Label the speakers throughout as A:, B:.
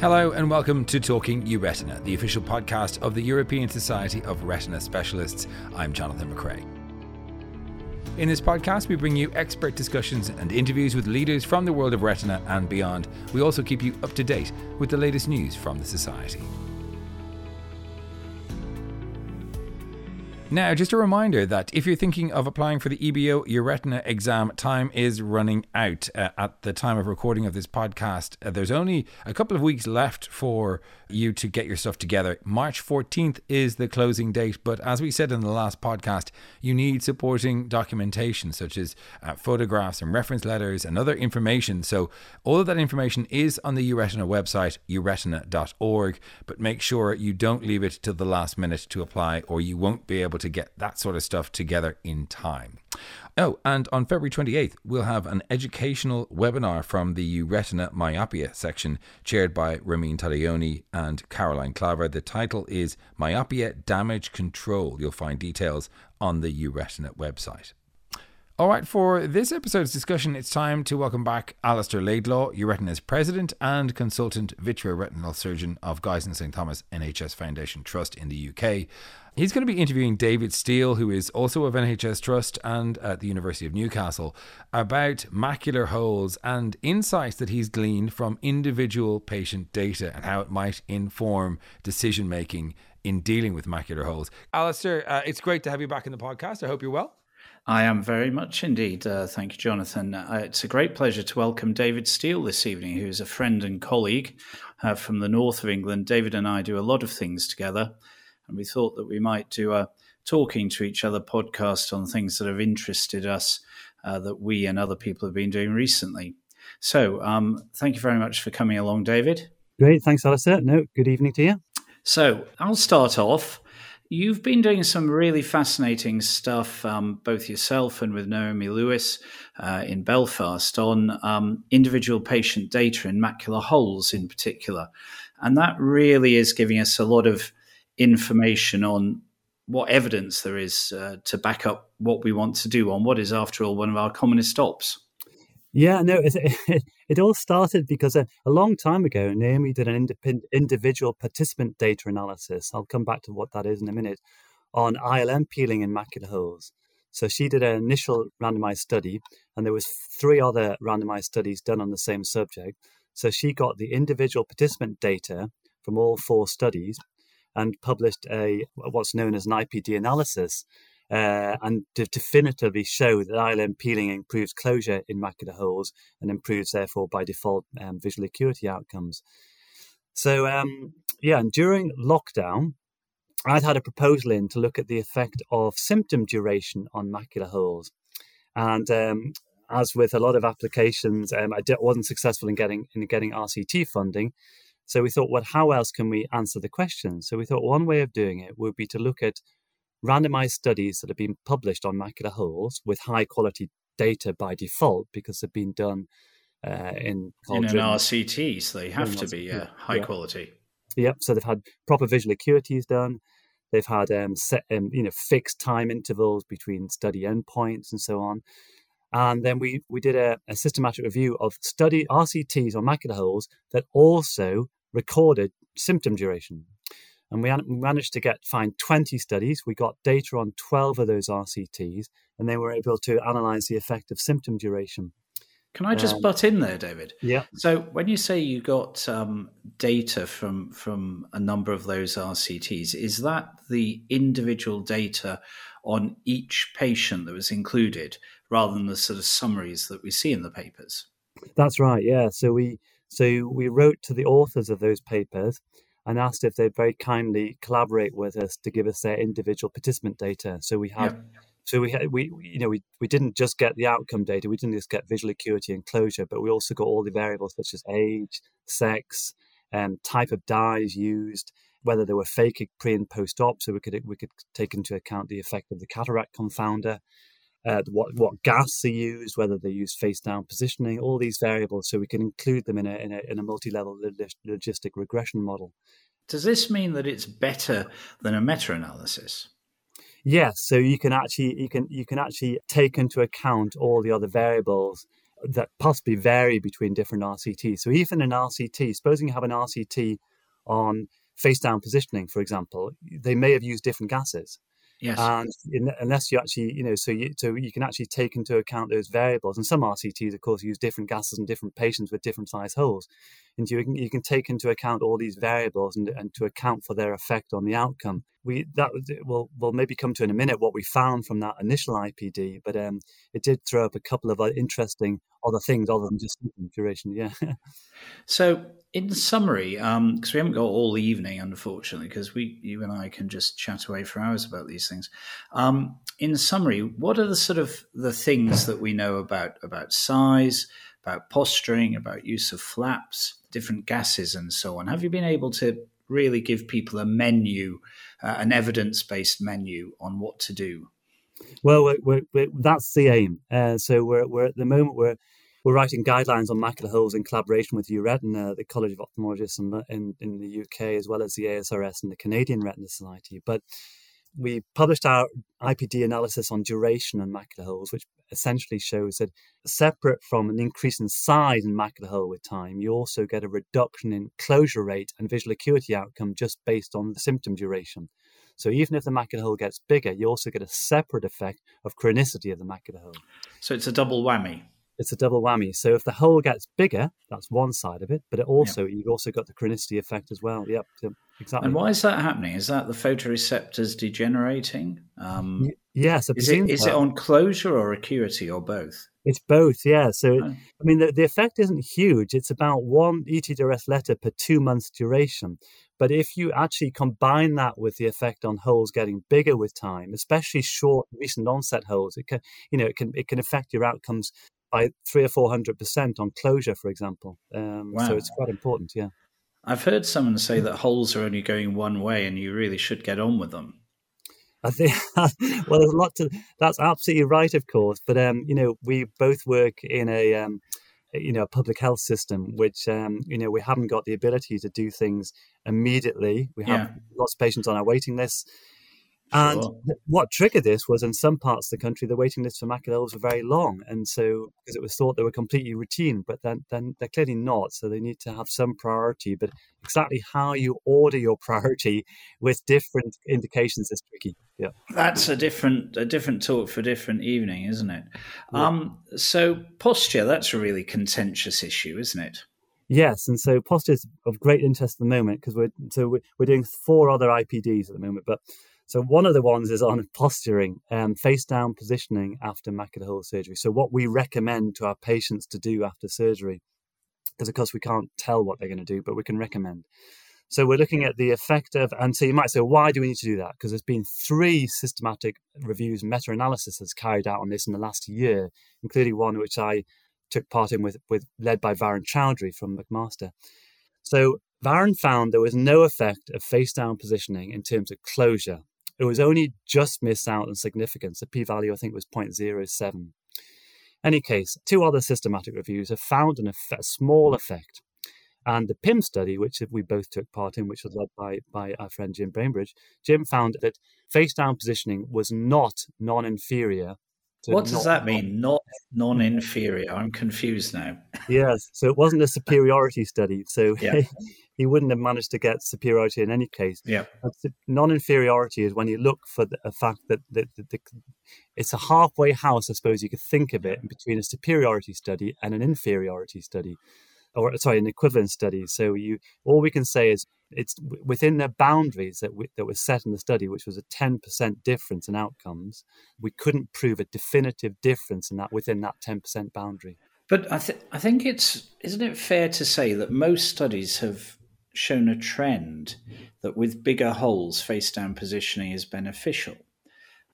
A: Hello and welcome to Talking Euretina, the official podcast of the European Society of Retina Specialists. I'm Jonathan McCrea. In this podcast, we bring you expert discussions and interviews with leaders from the world of retina and beyond. We also keep you up to date with the latest news from the Society. Now, just a reminder that if you're thinking of applying for the EBO Euretina exam, time is running out. Uh, at the time of recording of this podcast, uh, there's only a couple of weeks left for you to get your stuff together. March 14th is the closing date, but as we said in the last podcast, you need supporting documentation such as uh, photographs and reference letters and other information. So, all of that information is on the Euretina website, euretina.org, but make sure you don't leave it till the last minute to apply or you won't be able able to get that sort of stuff together in time. Oh, and on February 28th, we'll have an educational webinar from the Retina Myopia section, chaired by Ramin Tadayoni and Caroline Klaver. The title is Myopia Damage Control. You'll find details on the Euretina website. All right, for this episode's discussion, it's time to welcome back Alistair Laidlaw, Euretina's president and consultant vitreoretinal surgeon of Guy's and St Thomas NHS Foundation Trust in the UK. He's going to be interviewing David Steel, who is also of NHS Trust and at the University of Newcastle, about macular holes and insights that he's gleaned from individual patient data and how it might inform decision making in dealing with macular holes. Alistair, uh, it's great to have you back in the podcast. I hope you're well.
B: I am very much indeed. Uh, thank you, Jonathan. Uh, it's a great pleasure to welcome David Steel this evening, who's a friend and colleague uh, from the north of England. David and I do a lot of things together, and we thought that we might do a talking to each other podcast on things that have interested us uh, that we and other people have been doing recently. So, um, thank you very much for coming along, David.
C: Great. Thanks, Alistair. No, good evening to you.
B: So, I'll start off. You've been doing some really fascinating stuff, um, both yourself and with Noemi Lois uh, in Belfast, on um, individual patient data in macular holes in particular. And that really is giving us a lot of information on what evidence there is uh, to back up what we want to do on what is, after all, one of our commonest ops.
C: Yeah, no, it, it, it all started because a, a, long time ago, Noemi did an individual participant data analysis. I'll come back to what that is in a minute on ILM peeling in macular holes. So she did an initial randomized study, and there was three other randomized studies done on the same subject. So she got the individual participant data from all four studies and published a what's known as an IPD analysis uh, and to definitively show that ILM peeling improves closure in macular holes and improves, therefore, by default, um, visual acuity outcomes. So, um, yeah, and during lockdown, I'd had a proposal in to look at the effect of symptom duration on macular holes. And um, as with a lot of applications, um, I wasn't successful in getting in getting RCT funding. So we thought, well, how else can we answer the question? So we thought one way of doing it would be to look at randomized studies that have been published on macular holes with high quality data by default because they've been done uh, in
B: in an RCT, so they have to be uh, high yeah. quality.
C: Yep. So they've had proper visual acuities done. They've had um, set, um, you know fixed time intervals between study endpoints and so on. And then we we did a, a systematic review of study RCTs on macular holes that also recorded symptom duration and we managed to get find 20 studies. We got data on 12 of those RCTs, and then we were able to analyze the effect of symptom duration.
B: Can I just um, butt in there, David?
C: Yeah.
B: So when you say you got um, data from from a number of those RCTs, is that the individual data on each patient that was included, rather than the sort of summaries that we see in the papers?
C: That's right. Yeah. So we so we wrote to the authors of those papers and asked if they'd very kindly collaborate with us to give us their individual participant data. So we had. Yeah. So we, had, we, you know, we, we didn't just get the outcome data. We didn't just get visual acuity and closure, but we also got all the variables such as age, sex, um, type of dyes used, whether they were phakic pre and post op. So we could we could take into account the effect of the cataract confounder, uh, what what gas they used, whether they use face down positioning, all these variables, so we can include them in a in a, in a multi level logistic regression model.
B: Does this mean that it's better than a meta analysis?
C: Yes, so you can actually you can you can actually take into account all the other variables that possibly vary between different RCTs. So even an RCT, supposing you have an RCT on face down positioning, for example, they may have used different gases.
B: Yes.
C: And in, unless you actually, you know, so you so you can actually take into account those variables. And some RCTs, of course, use different gases and different patients with different size holes. And you can you can take into account all these variables and, and to account for their effect on the outcome. We that will will maybe come to in a minute what we found from that initial IPD, but um, it did throw up a couple of interesting other things other than just duration. Yeah.
B: so in summary, because um, we haven't got all the evening, unfortunately, because we, you and I, can just chat away for hours about these things. Um, in summary, what are the sort of the things that we know about about size, about posturing, about use of flaps, different gases, and so on? Have you been able to really give people a menu, uh, an evidence based menu on what to do?
C: Well, we're, we're, we're, that's the aim. Uh, so we're, at the moment we're we're writing guidelines on macular holes in collaboration with EURetina, the College of Ophthalmologists in, in, in the UK, as well as the ASRS and the Canadian Retina Society. But we published our IPD analysis on duration and macular holes, which essentially shows that separate from an increase in size in macular hole with time, you also get a reduction in closure rate and visual acuity outcome just based on the symptom duration. So even if the macular hole gets bigger, you also get a separate effect of chronicity of the macular hole.
B: So it's a double whammy
C: it's a double whammy. So if the hole gets bigger, that's one side of it, but it also yep. you've also got the chronicity effect as well. Yep, yep, exactly.
B: And why is that happening? Is that the photoreceptors degenerating? Um,
C: yes,
B: is, it, is it on closure or acuity or both?
C: It's both, yeah. So, oh. I mean, the, the effect isn't huge. It's about one ETDRS letter per two months duration. But if you actually combine that with the effect on holes getting bigger with time, especially short recent onset holes, it can, you know, it can it can affect your outcomes by three or four hundred percent on closure, for example. Um, wow. So it's quite important, yeah.
B: I've heard someone say that holes are only going one way, and you really should get on with them.
C: I think well, there's a lot to. That's absolutely right, of course. But um, you know, we both work in a um, you know a public health system, which um, you know we haven't got the ability to do things immediately. We have yeah. lots of patients on our waiting list. And sure. what triggered this was in some parts of the country, the waiting lists for macular were very long. And so, because it was thought they were completely routine, but then, then they're clearly not. So they need to have some priority. But exactly how you order your priority with different indications is tricky. Yeah.
B: That's a different, a different talk for different evening, isn't it? Yeah. Um, so posture, that's a really contentious issue, isn't it?
C: Yes, and so posture is of great interest at the moment because we're so we're doing four other IPDs at the moment, but so one of the ones is on posturing, um, face down positioning after macular hole surgery. So what we recommend to our patients to do after surgery, because of course we can't tell what they're going to do, but we can recommend. So we're looking at the effect of, and so you might say, why do we need to do that? Because there's been three systematic reviews, meta-analysis has carried out on this in the last year, including one which I took part in with, with led by Varun Chaudhary from McMaster. So Varun found there was no effect of face down positioning in terms of closure it was only just missed out on significance. The p value, I think, was 0.07. Any case, two other systematic reviews have found an effect, a small effect. And the PIM study, which we both took part in, which was led by, by our friend Jim Bainbridge, Jim found that face down positioning was not non inferior
B: what does that mean? Not non-inferior. I'm confused now.
C: yes, so it wasn't a superiority study. So yeah. he wouldn't have managed to get superiority in any case.
B: Yeah.
C: Non-inferiority is when you look for the, a fact that the, the, the, it's a halfway house, I suppose you could think of it, between a superiority study and an inferiority study, or sorry, an equivalent study. So you all we can say is it's within the boundaries that we, that were set in the study, which was a 10% difference in outcomes. We couldn't prove a definitive difference in that within that 10% boundary.
B: But I, th- I think it's isn't it fair to say that most studies have shown a trend that with bigger holes, face down positioning is beneficial.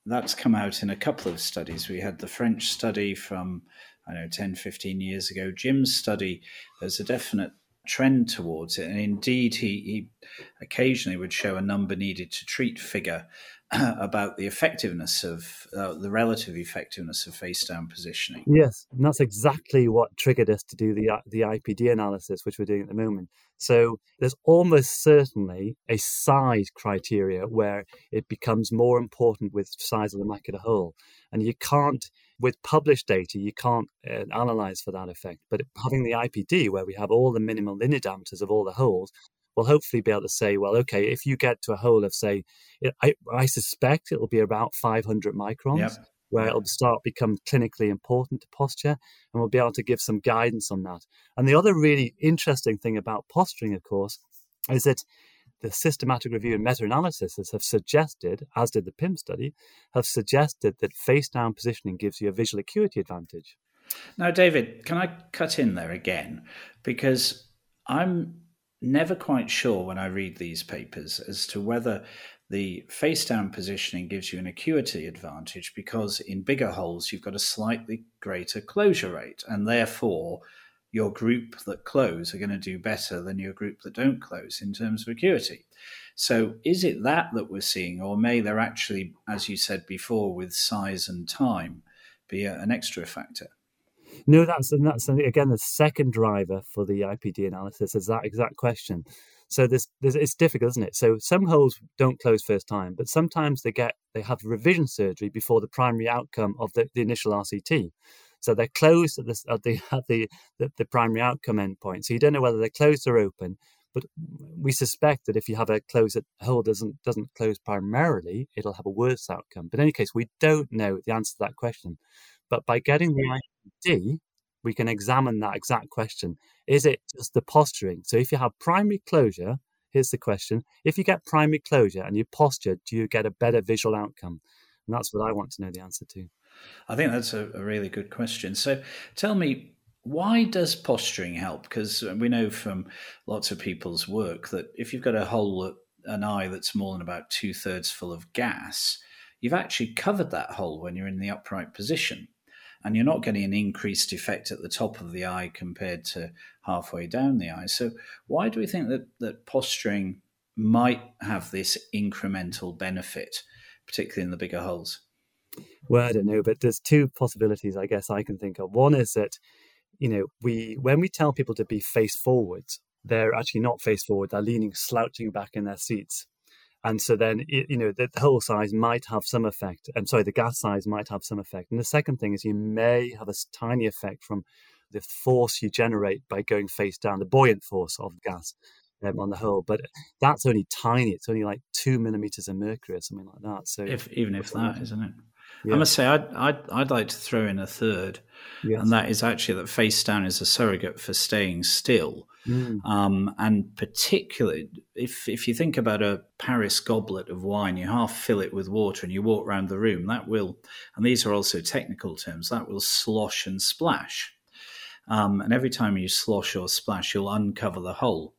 B: That's come out in a couple of studies. We had the French study from, I know, 10, 15 years ago, Jim's study. There's a definite trend towards it. And indeed, he, he occasionally would show a number needed to treat figure. about the effectiveness of uh, the relative effectiveness of face down positioning.
C: Yes, and that's exactly what triggered us to do the uh, the IPD analysis, which we're doing at the moment. So there's almost certainly a size criteria where it becomes more important with size of the macular hole, and you can't with published data you can't uh, analyze for that effect. But having the IPD, where we have all the minimal linear diameters of all the holes, we'll hopefully be able to say, well, okay, if you get to a hole of, say, I, I suspect it'll be about 500 microns. Yep. Where it'll start become clinically important to posture, and we'll be able to give some guidance on that. And the other really interesting thing about posturing, of course, is that the systematic review and meta-analysis have suggested, as did the PIM study, have suggested that face-down positioning gives you a visual acuity advantage.
B: Now, David, can I cut in there again? Because I'm never quite sure when I read these papers as to whether the face down positioning gives you an acuity advantage because in bigger holes you've got a slightly greater closure rate, and therefore your group that close are going to do better than your group that don't close in terms of acuity. So, is it that that we're seeing, or may there actually, as you said before, with size and time, be an extra factor?
C: No, that's and that's again the second driver for the IPD analysis is that exact question. So this, this it's difficult, isn't it? So some holes don't close first time, but sometimes they get they have revision surgery before the primary outcome of the, the initial RCT. So they're closed at, this, at, the, at the, the, the primary outcome endpoint. So you don't know whether they're closed or open. But we suspect that if you have a close that hole doesn't doesn't close primarily, it'll have a worse outcome. But in any case, we don't know the answer to that question. But by getting the ID, we can examine that exact question. Is it just the posturing? So if you have primary closure, here's the question. If you get primary closure and you posture, do you get a better visual outcome? And that's what I want to know the answer to.
B: I think that's a, a really good question. So tell me, why does posturing help? Because uh, we know from lots of people's work that if you've got a hole, uh, an eye that's more than about two thirds full of gas, you've actually covered that hole when you're in the upright position and you're not getting an increased effect at the top of the eye compared to halfway down the eye. So, why do we think that, that posturing might have this incremental benefit, particularly in the bigger holes?
C: Well, I don't know, but there's two possibilities I guess I can think of. One is that, you know, we when we tell people to be face forward, they're actually not face forward, they're leaning, slouching back in their seats. And so then you know the, hole size might have some effect i'm sorry the gas size might have some effect. And the second thing is you may have a tiny effect from the force you generate by going face down the buoyant force of gas um, on the hole but that's only tiny it's only like two millimeters of mercury or something like that so
B: if even if that isn't it yeah. I must say, I'd, I'd, I'd like to throw in a third, yes. and that is actually that face down is a surrogate for staying still. Mm. Um, and particularly, if, if you think about a Paris goblet of wine, you half fill it with water and you walk around the room, that will, and these are also technical terms, that will slosh and splash. Um, and every time you slosh or splash, you'll uncover the hole.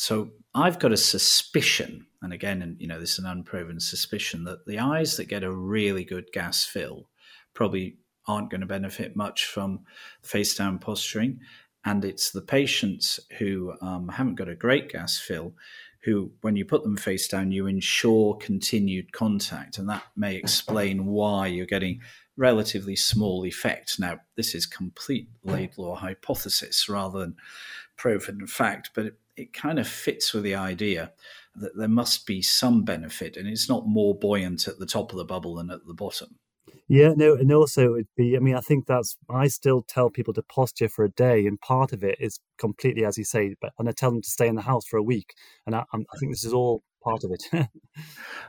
B: So I've got a suspicion, and again, and you know, this is an unproven suspicion that the eyes that get a really good gas fill probably aren't going to benefit much from face down posturing. And it's the patients who um, haven't got a great gas fill who, when you put them face down, you ensure continued contact. And that may explain why you're getting relatively small effect. Now, this is complete Laidlaw hypothesis rather than proven fact, but it, it kind of fits with the idea that there must be some benefit and it's not more buoyant at the top of the bubble than at the bottom.
C: Yeah, no, and also it'd be. I mean, I think that's. I still tell people to posture for a day, and part of it is completely, as you say. But and I tell them to stay in the house for a week, and I, I think this is all part of it.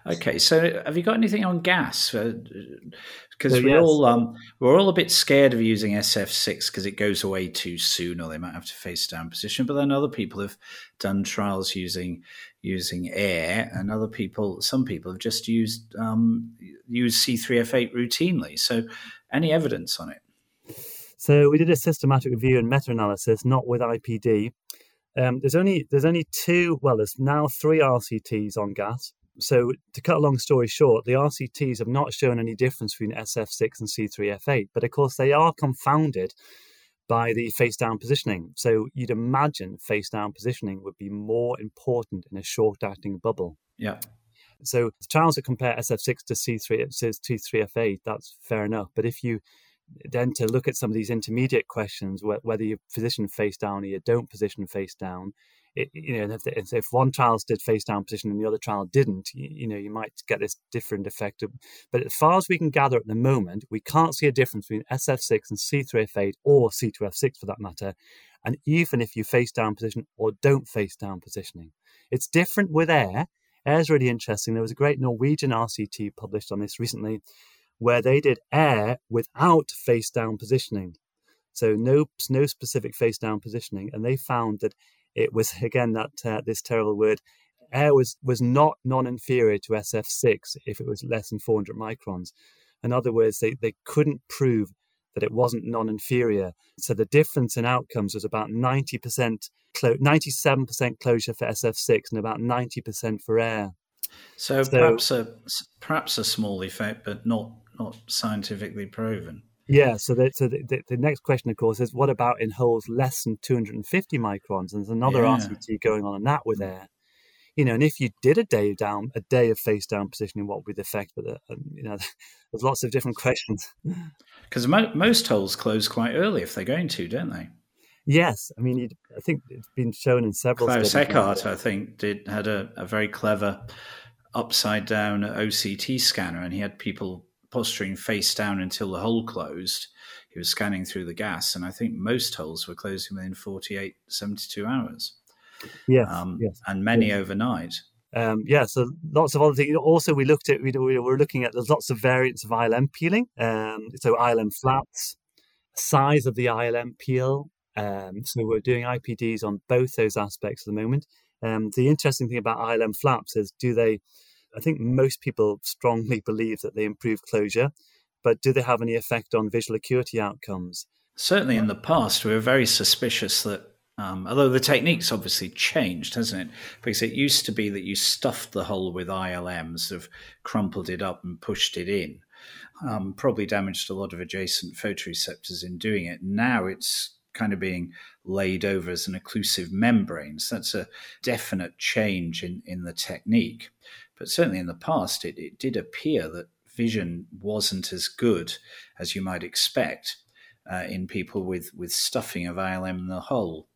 B: okay, so have you got anything on gas? Because uh, we're yes. all um, we're all a bit scared of using SF6 because it goes away too soon, or they might have to face down position. But then other people have done trials using using air, and other people, some people have just used um, used C3F8 routinely. So, any evidence on it?
C: So we did a systematic review and meta-analysis, not with IPD, um, there's only there's only two. Well, there's now three RCTs on gas. So to cut a long story short, the RCTs have not shown any difference between SF6 and C3F8, but of course they are confounded by the face down positioning. So you'd imagine face down positioning would be more important in a short acting bubble.
B: Yeah.
C: So trials that compare SF6 to C3, it says T3F8, that's fair enough. But if you then to look at some of these intermediate questions, whether you position face down or you don't position face down, it, you know, if, if one trial did face down position and the other trial didn't, you, you, know, you might get this different effect. But as far as we can gather at the moment, we can't see a difference between SF6 and C3F8 or C2F6 for that matter. And even if you face down position or don't face down positioning, it's different with air. Air is really interesting. There was a great Norwegian RCT published on this recently where they did air without face down positioning. So no, no specific face down positioning. And they found that it was again that uh, this terrible word air was was not non-inferior to SF6 if it was less than 400 microns. In other words, they, they couldn't prove that it wasn't non-inferior. So the difference in outcomes was about 90%, clo- 97% closure for SF6 and about 90% for air.
B: So, so perhaps a perhaps a small effect, but not not scientifically proven.
C: Yeah, so, the, so the, the, the, next question, of course, is what about in holes less than 250 microns? And there's another yeah. RCT going on in that with air. You know, and if you did a day down, a day of face down positioning, what would be the effect? But uh, you know, there's lots of different questions.
B: Because mo- most holes close quite early if they're going to, don't they?
C: Yes, I mean, I think it's been shown in several.
B: Claus Eckardt, I think, did had a, a very clever upside down OCT scanner, and he had people posturing face down until the hole closed. He was scanning through the gas, and I think most holes were closing within 48, 72 hours.
C: Yes, um, yes.
B: and many
C: yes.
B: overnight.
C: Um, yeah, so lots of other things. Also, we looked at we, we were looking at there's lots of variants of ILM peeling. Um, so ILM flaps, size of the ILM peel. Um, so we're doing IPDs on both those aspects at the moment. Um, the interesting thing about ILM flaps is do they I think most people strongly believe that they improve closure, but do they have any effect on visual acuity outcomes?
B: Certainly, in the past, we were very suspicious that, um, although the technique's obviously changed, hasn't it? Because it used to be that you stuffed the hole with ILMs, of crumpled it up and pushed it in. Um, probably damaged a lot of adjacent photoreceptors in doing it. Now it's kind of being laid over as an occlusive membrane. So that's a definite change in, in the technique. But certainly in the past, it, it did appear that vision wasn't as good as you might expect uh, in people with, with stuffing of ILM in the hole.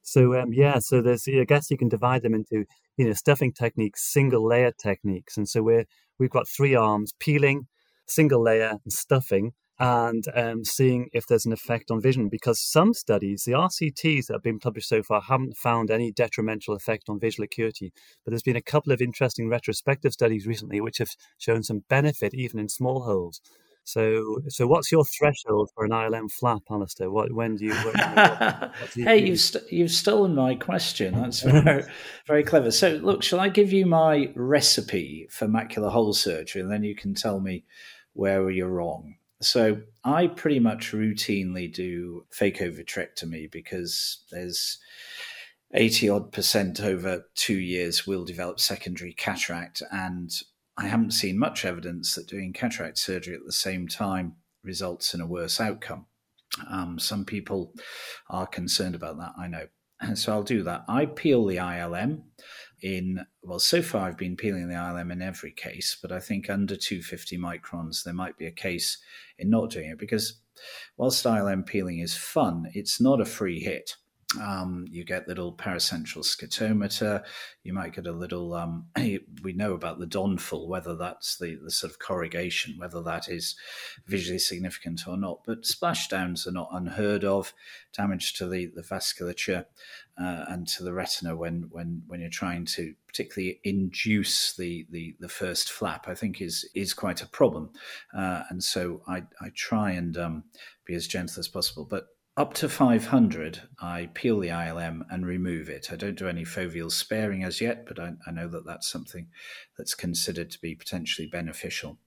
C: So um, yeah, so there's I guess you can divide them into you know stuffing techniques, single layer techniques, and so we're we've got three arms: peeling, single layer, and stuffing and um, seeing if there's an effect on vision. Because some studies, the RCTs that have been published so far, haven't found any detrimental effect on visual acuity. But there's been a couple of interesting retrospective studies recently which have shown some benefit even in small holes. So, so what's your threshold for an ILM flap, Alistair? What when do you? What,
B: what, do you hey, you've st- you've stolen my question. That's very, very clever. So, look, shall I give you my recipe for macular hole surgery, and then you can tell me where you're wrong. So I pretty much routinely do phaco-vitrectomy because there's 80 odd percent over two years will develop secondary cataract. And I haven't seen much evidence that doing cataract surgery at the same time results in a worse outcome. Um, some people are concerned about that, I know. So I'll do that. I peel the ILM in, well, so far I've been peeling the ILM in every case, but I think under 250 microns, there might be a case in not doing it because whilst ILM peeling is fun, it's not a free hit. Um, you get little paracentral scotomata. You might get a little. Um, we know about the DONFL, whether that's the, the sort of corrugation, whether that is visually significant or not. But splashdowns are not unheard of. Damage to the the vasculature uh, and to the retina when when when you're trying to particularly induce the the, the first flap, I think is is quite a problem. Uh, and so I I try and um, be as gentle as possible, but up to 500, I peel the ILM and remove it. I don't do any foveal sparing as yet, but I, I, know that that's something that's considered to be potentially beneficial.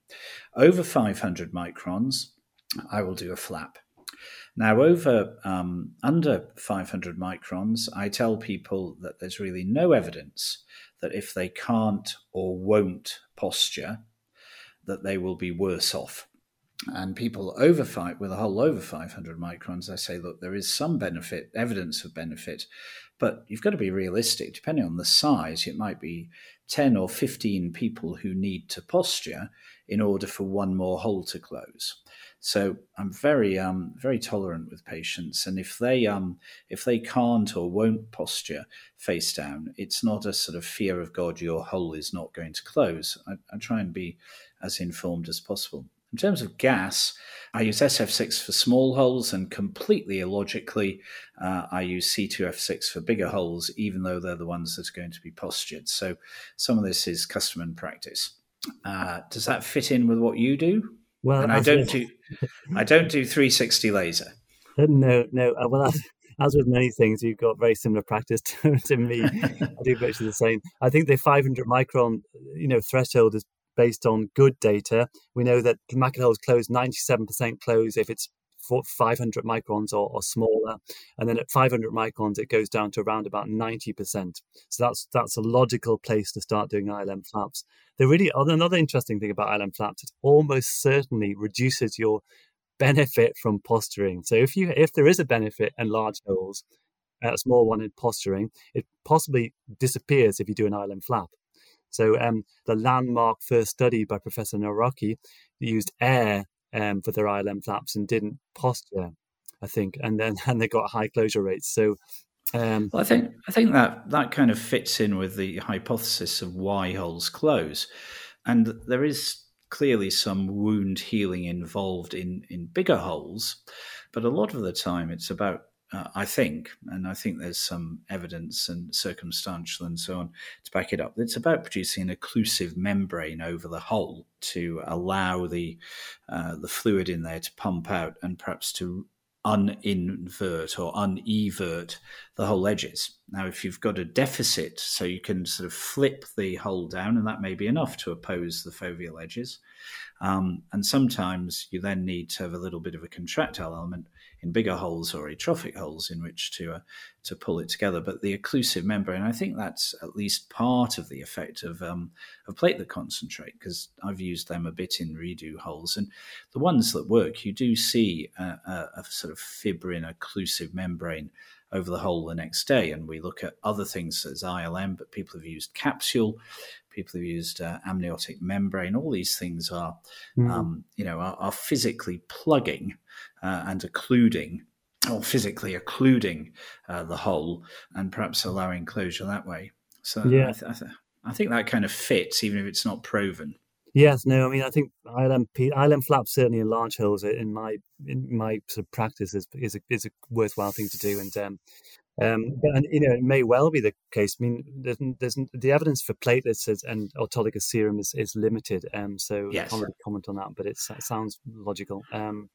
B: Over 500 microns, I will do a flap. Now, over um, under 500 microns, I tell people that there's really no evidence that if they can't or won't posture, that they will be worse off and people over five with a hole over 500 microns i say look there is some benefit evidence of benefit but you've got to be realistic depending on the size it might be 10 or 15 people who need to posture in order for one more hole to close. So I'm very um, very tolerant with patients, and if they um, if they can't or won't posture face down, it's not a sort of fear of God your hole is not going to close. I, I try and be as informed as possible. In terms of gas, I use SF6 for small holes, and completely illogically, uh, I use C2F6 for bigger holes, even though they're the ones that are going to be postured. So some of this is custom and practice. Uh, does that fit in with what you do? Well, and I don't do I don't do 360 laser.
C: Uh, no, no. Uh, well, as, as with many things, you've got very similar practice to, to me. I do virtually the same. I think the 500 micron, you know, threshold is based on good data. We know that Mackett holes close 97% close if it's 500 microns or, or, smaller, and then at 500 microns it goes down to around about 90%. So that's that's a logical place to start doing ILM flaps. The really another interesting thing about ILM flaps, it almost certainly reduces your benefit from posturing. So if you if there is a benefit in large holes, a small one in posturing, it possibly disappears if you do an ILM flap. So um, the landmark first study by Professor Nawrocki used air um, for their ILM flaps and didn't posture, I think, and then and they got high closure rates. So
B: um, well, I think I think that that kind of fits in with the hypothesis of why holes close, and there is clearly some wound healing involved in in bigger holes, but a lot of the time it's about uh, I think, and I think there's some evidence and circumstantial and so on to back it up. It's about producing an occlusive membrane over the hole to allow the uh, the fluid in there to pump out and perhaps to uninvert or unevert the whole edges. Now, if you've got a deficit, so you can sort of flip the hole down, and that may be enough to oppose the foveal edges. Um, and sometimes you then need to have a little bit of a contractile element in bigger holes or atrophic holes in which to uh, to pull it together. But the occlusive membrane, I think that's at least part of the effect of um, of platelet concentrate because I've used them a bit in redo holes, and the ones that work, you do see a, a, a sort of fibrin occlusive membrane over the hole the next day. And we look at other things as ILM, but people have used capsule, people have used uh, amniotic membrane. All these things are, mm. um, you know, are, are physically plugging uh, and occluding or physically occluding uh, the hole and perhaps allowing closure that way. So yeah. I, th- I, th- I, think that kind of fits, even if it's not proven.
C: Yes, no, I mean, I think ILM, ILM flaps certainly in large holes in my in my sort of practice is is a, is a worthwhile thing to do, and um, um, but and, you know, it may well be the case. I mean, there's, there's the evidence for platelets is, and autologous serum is, is limited. Um, so yes. I can't really comment on that, but it sounds logical. Um,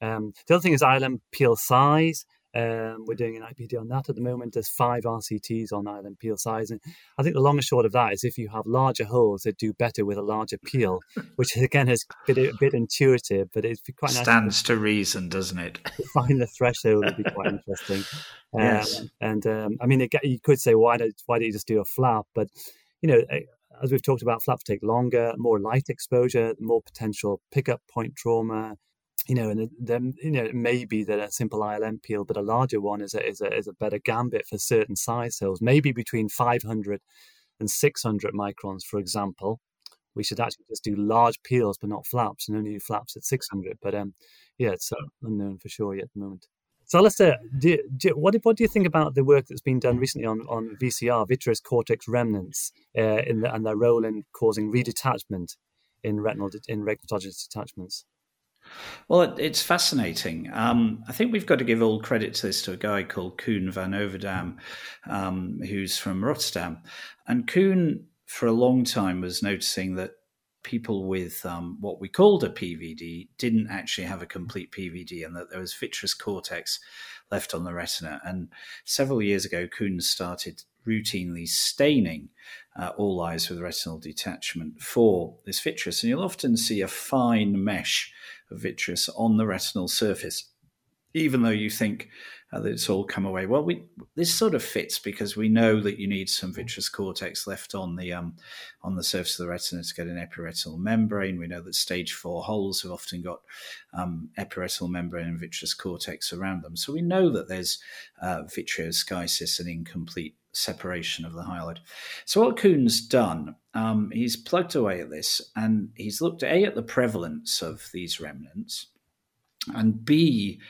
C: um, the other thing is ILM peel size. Um, we're doing an IPD on that at the moment. There's five RCTs on ILM peel size. And I think the long and short of that is if you have larger holes, they do better with a larger peel, which again is a bit, a bit intuitive, but it's quite
B: nice Stands to reason, doesn't it?
C: find the threshold would be quite interesting. yes. Um, and um, I mean, you could say, why, don't, why don't you just do a flap? But, you know, eh, as we've talked about, flaps take longer, more light exposure, more potential pickup point trauma you know, and then you know it may be that a simple ILM peel, but a larger one is a is a is a better gambit for certain size cells. Maybe between 500 and 600 microns, for example. We should actually just do large peels, but not flaps, and only do flaps at 600. But um, yeah, it's uh, unknown for sure yet at the moment. So, Alistair, do, do, what, what do you think about the work that's been done recently on, on VCR, vitreous cortex remnants, uh, in the, and their role in causing redetachment in retinal in retinoschisis detachments?
B: Well, it's fascinating. Um, I think we've got to give all credit to this to a guy called Koen van Overdam, um, who's from Rotterdam. And Koen, for a long time, was noticing that people with um, what we called a PVD didn't actually have a complete PVD and that there was vitreous cortex left on the retina. And several years ago, Koen started routinely staining uh, all eyes with retinal detachment for this vitreous. And you'll often see a fine mesh vitreous on the retinal surface, even though you think uh, that it's all come away. Well, we this sort of fits because we know that you need some vitreous cortex left on the um, on the surface of the retina to get an epiretinal membrane. We know that stage four holes have often got um, epiretinal membrane and vitreous cortex around them, so we know that there's uh, vitreoschisis and incomplete separation of the hyaloid. So what Koen's done, um, he's plugged away at this and he's looked a at the prevalence of these remnants, and b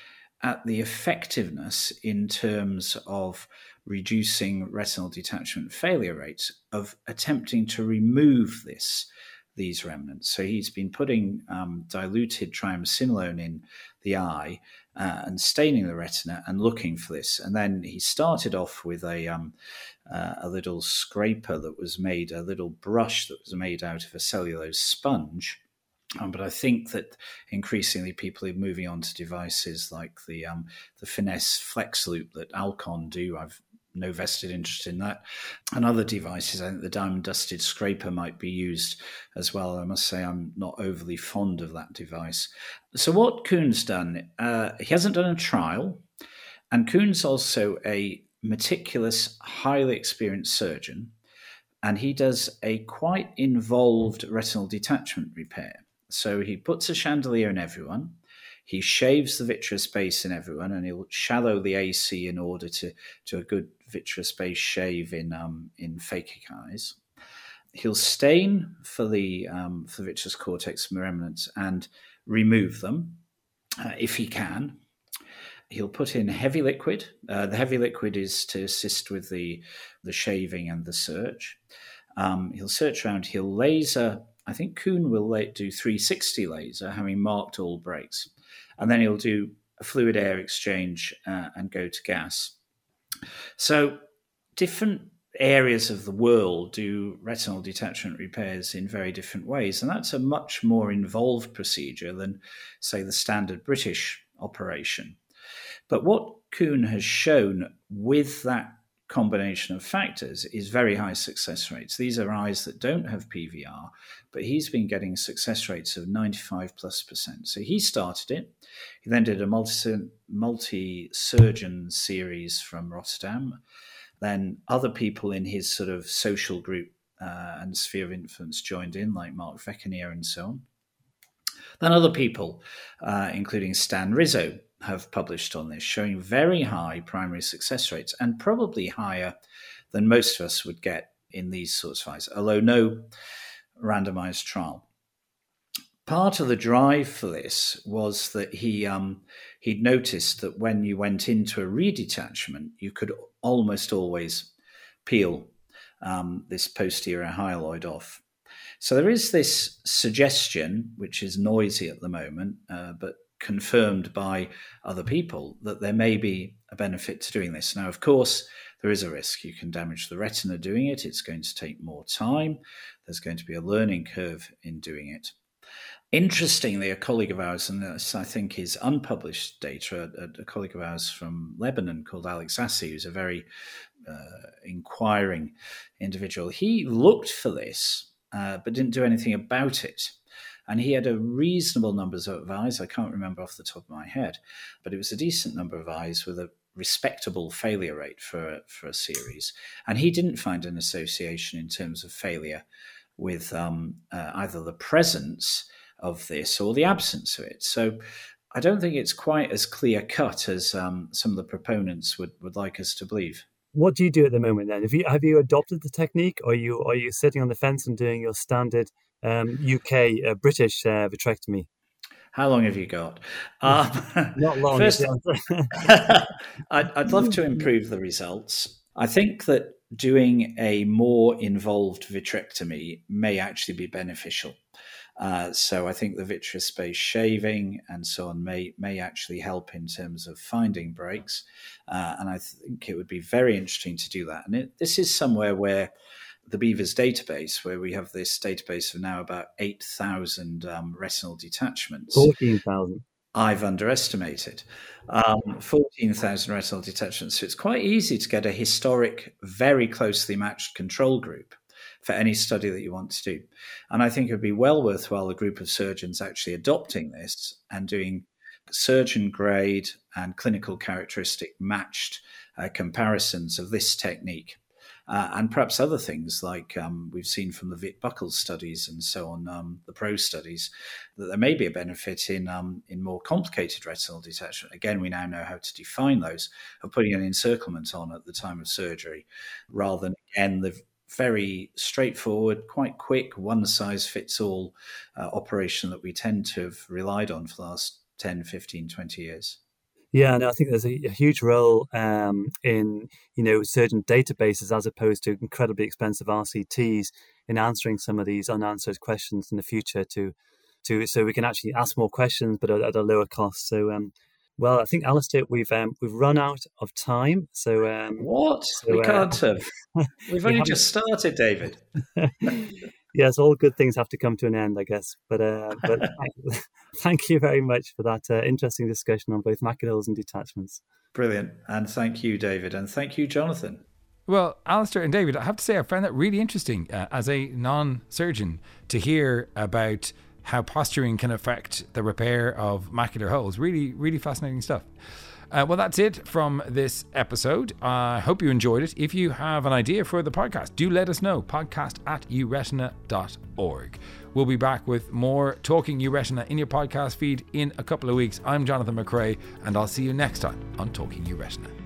B: at the effectiveness in terms of reducing retinal detachment failure rates of attempting to remove this these remnants. So he's been putting um, diluted triamcinolone in the eye uh, and staining the retina and looking for this. And then he started off with a um, uh, a little scraper that was made, a little brush that was made out of a cellulose sponge. Um, but I think that increasingly people are moving on to devices like the um, the Finesse Flex Loop that Alcon do. I've no vested interest in that. And other devices, I think the diamond dusted scraper might be used as well. I must say, I'm not overly fond of that device. So, what Koen's done, uh, he hasn't done a trial, and Koen's also a meticulous, highly experienced surgeon, and he does a quite involved retinal detachment repair. So, he puts a chandelier in everyone he shaves the vitreous base in everyone, and he'll shallow the AC in order to to a good vitreous base shave in um, in phakic eyes. He'll stain for the um, for vitreous cortex remnants and remove them uh, if he can. He'll put in heavy liquid. Uh, the heavy liquid is to assist with the the shaving and the search. Um, he'll search around. He'll laser. I think Koen will do 360 laser, having marked all breaks and then he'll do a fluid air exchange uh, and go to gas. So, different areas of the world do retinal detachment repairs in very different ways, and that's a much more involved procedure than, say, the standard British operation. But what Koen has shown with that combination of factors is very high success rates. These are eyes that don't have PVR, but he's been getting success rates of 95 plus percent. So he started it. He then did a multi surgeon series from Rotterdam. Then other people in his sort of social group uh, and sphere of influence joined in, like Marc Veckeneer and so on. Then other people, uh, including Stan Rizzo, have published on this, showing very high primary success rates and probably higher than most of us would get in these sorts of eyes, although no randomized trial. Part of the drive for this was that he um, he'd noticed that when you went into a redetachment, you could almost always peel um, this posterior hyaloid off. So there is this suggestion, which is noisy at the moment, uh, but confirmed by other people that there may be a benefit to doing this. Now, of course, there is a risk. You can damage the retina doing it. It's going to take more time. There's going to be a learning curve in doing it. Interestingly, a colleague of ours, and this I think is unpublished data, a, a colleague of ours from Lebanon called Alex Assi, who's a very uh, inquiring individual, he looked for this uh, but didn't do anything about it and he had a reasonable numbers of eyes. I can't remember off the top of my head, but it was a decent number of eyes with a respectable failure rate for for a series, and he didn't find an association in terms of failure with um, uh, either the presence of this or the absence of it. So. I don't think it's quite as clear cut as um, some of the proponents would, would like us to believe.
C: What do you do at the moment then? Have you have you adopted the technique, or are you are you sitting on the fence and doing your standard um, UK uh, British uh, vitrectomy.
B: How long have you got? Um,
C: Not long.
B: First, I'd, I'd love to improve the results. I think that doing a more involved vitrectomy may actually be beneficial. Uh, so I think the vitreous base shaving and so on may may actually help in terms of finding breaks, uh, and I think it would be very interesting to do that. And it, this is somewhere where the BEAVRS database, where we have this database of now about 8,000 um, retinal detachments.
C: 14,000.
B: I've underestimated. Um, 14,000 retinal detachments. So it's quite easy to get a historic, very closely matched control group for any study that you want to do. And I think it would be well worthwhile a group of surgeons actually adopting this and doing surgeon grade and clinical characteristic matched uh, comparisons of this technique uh, and perhaps other things like um, we've seen from the Witt Buchholz studies and so on, um, the PRO studies, that there may be a benefit in um, in more complicated retinal detachment. Again, we now know how to define those of putting an encirclement on at the time of surgery, rather than again the very straightforward, quite quick, one size fits all uh, operation that we tend to have relied on for the last 10, 15, 20 years.
C: Yeah, and I think there's a, a huge role um, in you know surgeon databases as opposed to incredibly expensive RCTs in answering some of these unanswered questions in the future to to so we can actually ask more questions but at, at a lower cost. So um, well, I think Alistair, we've um, we've run out of time. So um,
B: what so, we uh, can't have. We've only just started, David.
C: yes, all good things have to come to an end, I guess. But uh, but thank you very much for that uh, interesting discussion on both macular holes and detachments.
B: Brilliant, and thank you, David, and thank you, Jonathan.
A: Well, Alistair and David, I have to say I found that really interesting uh, as a non-surgeon to hear about how posturing can affect the repair of macular holes. Really, really fascinating stuff. Uh, well, that's it from this episode. I hope you enjoyed it. If you have an idea for the podcast, do let us know. Podcast at euretina.org. We'll be back with more Talking Euretina in your podcast feed in a couple of weeks. I'm Jonathan McCrea, and I'll see you next time on Talking Euretina.